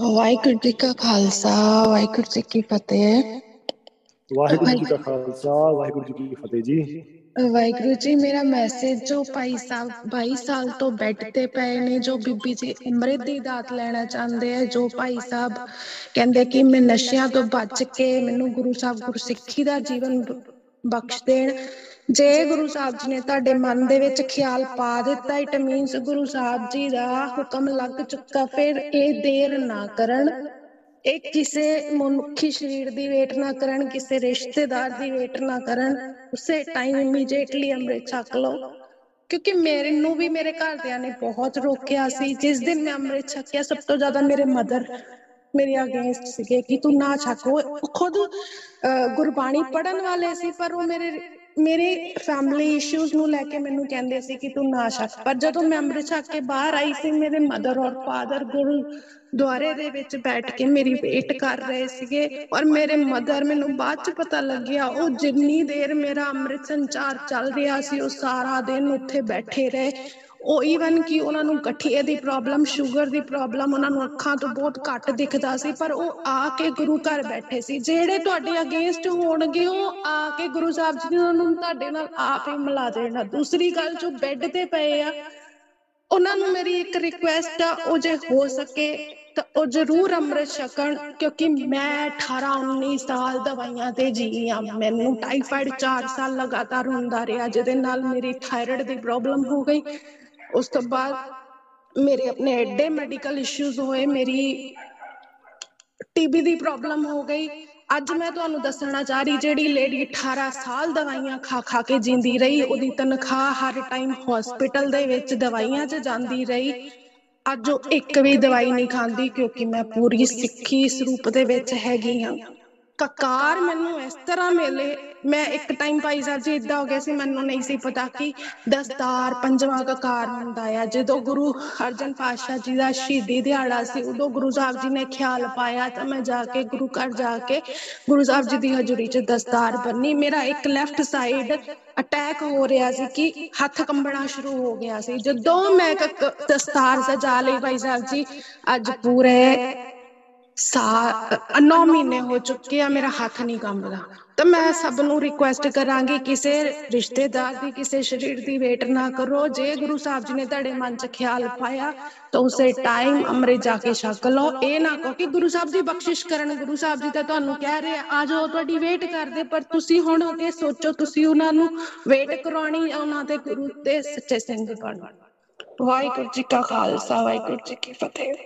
ਵਾਹਿਗੁਰੂ ਜੀ ਕਾ ਖਾਲਸਾ ਵਾਹਿਗੁਰੂ ਜੀ ਕੀ ਫਤਿਹ। ਵਾਹਿਗੁਰੂ ਜੀ ਕਾ ਖਾਲਸਾ ਵਾਹਿਗੁਰੂ ਜੀ ਕੀ ਫਤਿਹ ਜੀ। ਵਾਹਿਗੁਰੂ ਜੀ ਮੇਰਾ ਮੈਸੇਜ ਜੋ ਭਾਈ ਸਾਹਿਬ 22 ਸਾਲ ਤੋਂ ਬੈੱਡ ਤੇ ਪਏ ਨੇ ਜੋ ਬੀਬੀ ਜੀ ਅੰਮ੍ਰਿਤ ਦੀ ਦਾਤ ਲੈਣਾ ਚਾਹੁੰਦੇ ਆ ਜੋ ਭਾਈ ਸਾਹਿਬ ਕਹਿੰਦੇ ਕਿ ਮੈਂ ਨਸ਼ਿਆਂ ਤੋਂ ਬਚ ਕੇ ਮੈਨੂੰ ਗੁਰੂ ਸਾਹਿਬ ਗੁਰਸਿੱਖੀ ਦਾ ਜੀਵਨ ਬਖਸ਼ ਦੇਣ। ਜੇ ਗੁਰੂ ਸਾਹਿਬ ਜੀ ਨੇ ਤੁਹਾਡੇ ਮਨ ਦੇ ਵਿੱਚ ਖਿਆਲ ਪਾ ਦਿੱਤਾ ਇਟ ਮੀਨਸ ਗੁਰੂ ਸਾਹਿਬ ਜੀ ਦਾ ਹੁਕਮ ਲੱਗ ਚੁੱਕਾ, ਫਿਰ ਇਹ ਦੇਰ ਨਾ ਕਰਨ। ਇਹ ਕਿਸੇ ਮਨੁੱਖੀ ਸਰੀਰ ਦੀ ਵੇਟ ਨਾ ਕਰਨ, ਕਿਸੇ ਰਿਸ਼ਤੇਦਾਰ ਦੀ ਵੇਟ ਨਾ ਕਰਨ, ਉਸੇ ਟਾਈਮ ਇਮੀਡੀਏਟਲੀ ਅੰਮ੍ਰਿਤ ਛਕ ਲਓ। ਕਿਉਂਕਿ ਮੇਰੇ ਨੂੰ ਵੀ ਮੇਰੇ ਘਰਦਿਆਂ ਨੇ ਬਹੁਤ ਰੋਕਿਆ ਸੀ, ਜਿਸ ਦਿਨ ਮੈਂ ਅੰਮ੍ਰਿਤ ਛਕਿਆ, ਸਭ ਤੋਂ ਜ਼ਿਆਦਾ ਮੇਰੇ ਮਦਰ ਮੇਰੇ ਅਗੇਂਸਟ ਸੀਗੇ ਕਿ ਤੂੰ ਨਾ ਛਕ। ਉਹ ਖੁਦ ਗੁਰਬਾਣੀ ਪੜਨ ਵਾਲੇ ਸੀ, ਪਰ ਉਹ ਮੇਰੇ ਮੇਰੇ ਫੈਮਿਲੀ ਇਸ਼ੂਜ਼ ਨੂੰ ਲੈ ਕੇ ਮੈਨੂੰ ਕਹਿੰਦੇ ਸੀ ਕਿ ਤੂੰ ਨਾ ਛਕ ਪਰ ਜਦੋਂ ਮੈਂ ਅੰਮ੍ਰਿਤ ਛਕ ਕੇ ਬਾਹਰ ਆਈ ਸੀ, ਮੇਰੇ ਮਦਰ ਔਰ ਫਾਦਰ ਗੁਰੂ ਦੁਆਰੇ ਦੇ ਵਿੱਚ ਬੈਠ ਕੇ ਮੇਰੀ ਵੇਟ ਕਰ ਰਹੇ ਸੀਗੇ ਔਰ ਮੇਰੇ ਮਦਰ ਮੈਨੂੰ ਬਾਅਦ ਚ ਪਤਾ ਲੱਗਿਆ, ਉਹ ਜਿੰਨੀ ਦੇਰ ਮੇਰਾ ਅੰਮ੍ਰਿਤ ਸੰਚਾਰ ਚੱਲ ਰਿਹਾ ਸੀ, ਉਹ ਸਾਰਾ ਦਿਨ ਉੱਥੇ ਬੈਠੇ ਰਹੇ। ਉਹ ਈਵਨ ਕਿ ਉਹਨਾਂ ਨੂੰ ਗਠੀਏ ਦੀ ਪ੍ਰੋਬਲਮ ਸ਼ੂਗਰ ਦੀ ਪ੍ਰੋਬਲਮ ਉਹਨਾਂ ਨੂੰ ਅੱਖਾਂ ਤੋਂ ਬਹੁਤ ਘੱਟ ਦਿਖਦਾ ਸੀ, ਪਰ ਉਹ ਆ ਕੇ ਗੁਰੂ ਘਰ ਬੈਠੇ ਸੀ। ਜਿਹੜੇ ਤੁਹਾਡੇ ਅਗੇਂਸਟ ਹੋਣਗੇ, ਉਹ ਆ ਕੇ ਗੁਰੂ ਸਾਹਿਬ ਜੀ ਨੇ ਉਹਨਾਂ ਨੂੰ ਤੁਹਾਡੇ ਨਾਲ ਆਪ ਹੀ ਮਿਲਾ ਦੇਣਾ। ਦੂਸਰੀ ਗੱਲ, ਜੋ ਬੈੱਡ ਤੇ ਪਏ ਆ, ਉਹਨਾਂ ਨੂੰ ਮੇਰੀ ਇੱਕ ਰਿਕੁਐਸਟ ਆ, ਉਹ ਜੇ ਹੋ ਸਕੇ, ਤਾਂ ਉਹ ਜ਼ਰੂਰ ਅੰਮ੍ਰਿਤ ਛਕਣ, ਕਿਉਂਕਿ ਮੈਂ 18 19 ਸਾਲ ਦਵਾਈਆਂ ਤੇ ਜੀ ਆ। ਮੈਨੂੰ ਟਾਈਫਾਇਡ 4 ਸਾਲ ਲਗਾਤਾਰ ਹੁੰਦਾ ਰਿਹਾ, ਜਿਹਦੇ ਨਾਲ ਮੇਰੀ ਥਾਇਰਾਇਡ ਦੀ ਪ੍ਰੋਬਲਮ ਹੋ ਗਈ। ਉਸ ਤੋਂ ਬਾਅਦ ਮੇਰੇ ਆਪਣੇ ਐਡੇ ਮੈਡੀਕਲ ਇਸ਼ੂਜ਼ ਹੋਏ, ਮੇਰੀ ਟੀਬੀ ਦੀ ਪ੍ਰੋਬਲਮ ਹੋ ਗਈ। ਅੱਜ ਮੈਂ ਤੁਹਾਨੂੰ ਦੱਸਣਾ ਚਾਹ ਰਹੀ, ਜਿਹੜੀ ਲੇਡੀ 18 ਸਾਲ ਦਵਾਈਆਂ ਖਾ ਖਾ ਕੇ ਜਿੰਦੀ ਰਹੀ, ਉਹਦੀ ਤਨਖਾਹ ਹਰ ਟਾਈਮ ਹਸਪੀਟਲ ਦੇ ਵਿੱਚ ਦਵਾਈਆਂ 'ਚ ਜਾਂਦੀ ਰਹੀ। ਅੱਜ ਉਹ ਇੱਕ ਵੀ ਦਵਾਈ ਨਹੀਂ ਖਾਂਦੀ, ਕਿਉਂਕਿ ਮੈਂ ਪੂਰੀ ਸਿੱਖੀ ਸਰੂਪ ਦੇ ਵਿੱਚ ਹੈਗੀ ਹਾਂ। ਕਕਾਰ ਮੈਨੂੰ ਇਸ ਤਰ੍ਹਾਂ ਮਿਲੇ। ਮੈਂ ਇੱਕ ਟਾਈਮ ਭਾਈ ਸਾਹਿਬ ਜੀ ਇਦਾਂ ਹੋ ਗਿਆ ਸੀ, ਮੈਨੂੰ ਨਹੀਂ ਸੀ ਪਤਾ ਕਿ ਦਸਤਾਰ ਪੰਜਵਾਂ ਕਕਾਰ ਹੁੰਦਾ ਆ। ਜਦੋਂ ਗੁਰੂ ਅਰਜਨ ਪਾਤਸ਼ਾਹ ਜੀ ਦਾ ਸ਼ਹੀਦੀ ਦਿਹਾੜਾ ਸੀ, ਉਦੋਂ ਗੁਰੂ ਸਾਹਿਬ ਜੀ ਨੇ ਖਿਆਲ ਪਾਇਆ ਤਾਂ ਮੈਂ ਜਾ ਕੇ ਗੁਰੂ ਘਰ ਜਾ ਕੇ ਗੁਰੂ ਸਾਹਿਬ ਜੀ ਦੀ ਹਜ਼ੂਰੀ 'ਚ ਦਸਤਾਰ ਬੰਨੀ। ਮੇਰਾ ਇੱਕ ਲੈਫਟ ਸਾਈਡ ਅਟੈਕ ਹੋ ਰਿਹਾ ਸੀ ਕਿ ਹੱਥ ਕੰਬਣਾ ਸ਼ੁਰੂ ਹੋ ਗਿਆ ਸੀ। ਜਦੋਂ ਮੈਂ ਦਸਤਾਰ ਸਜਾ ਲਈ ਭਾਈ ਸਾਹਿਬ ਜੀ, ਅੱਜ ਪੂਰੇ ਸਾ 9 ਮਹੀਨੇ ਹੋ ਚੁੱਕੇ ਆ, ਮੇਰਾ ਹੱਥ ਨਹੀਂ ਕੰਬਦਾ। ਤਾਂ ਮੈਂ ਸਭ ਨੂੰ ਰਿਕੁਐਸਟ ਕਰਾਂਗੀ ਕਿਸੇ ਰਿਸ਼ਤੇਦਾਰ ਦੀ, ਕਿਸੇ ਸ਼ਰੀਰ ਦੀ ਵੇਟ ਨਾ ਕਰੋ। ਜੇ ਗੁਰੂ ਸਾਹਿਬ ਜੀ ਨੇ ਤੁਹਾਡੇ ਮਨ 'ਚ ਖਿਆਲ ਪਾਇਆ, ਤਾਂ ਉਸੇ ਟਾਈਮ ਅੰਮ੍ਰਿਤ ਜਾ ਕੇ ਛਕ ਲਓ। ਇਹ ਨਾ ਕਹੋ ਕਿ ਗੁਰੂ ਸਾਹਿਬ ਦੀ ਬਖਸ਼ਿਸ਼ ਕਰਨ, ਗੁਰੂ ਸਾਹਿਬ ਜੀ ਤਾਂ ਤੁਹਾਨੂੰ ਕਹਿ ਰਹੇ ਆ ਜਾਓ, ਤੁਹਾਡੀ ਵੇਟ ਕਰਦੇ, ਪਰ ਤੁਸੀਂ ਹੁਣ ਅੱਗੇ ਸੋਚੋ, ਤੁਸੀਂ ਉਹਨਾਂ ਨੂੰ ਵੇਟ ਕਰਾਉਣੀ ਉਹਨਾਂ ਦੇ ਗੁਰੂ ਤੇ ਸੱਚੇ ਸਿੰਘ ਬਣਨਾ ਵਾਹਿਗੁਰੂ ਜੀ ਕਾ ਖਾਲਸਾ, ਵਾਹਿਗੁਰੂ ਜੀ ਕੀ ਫਤਿਹ।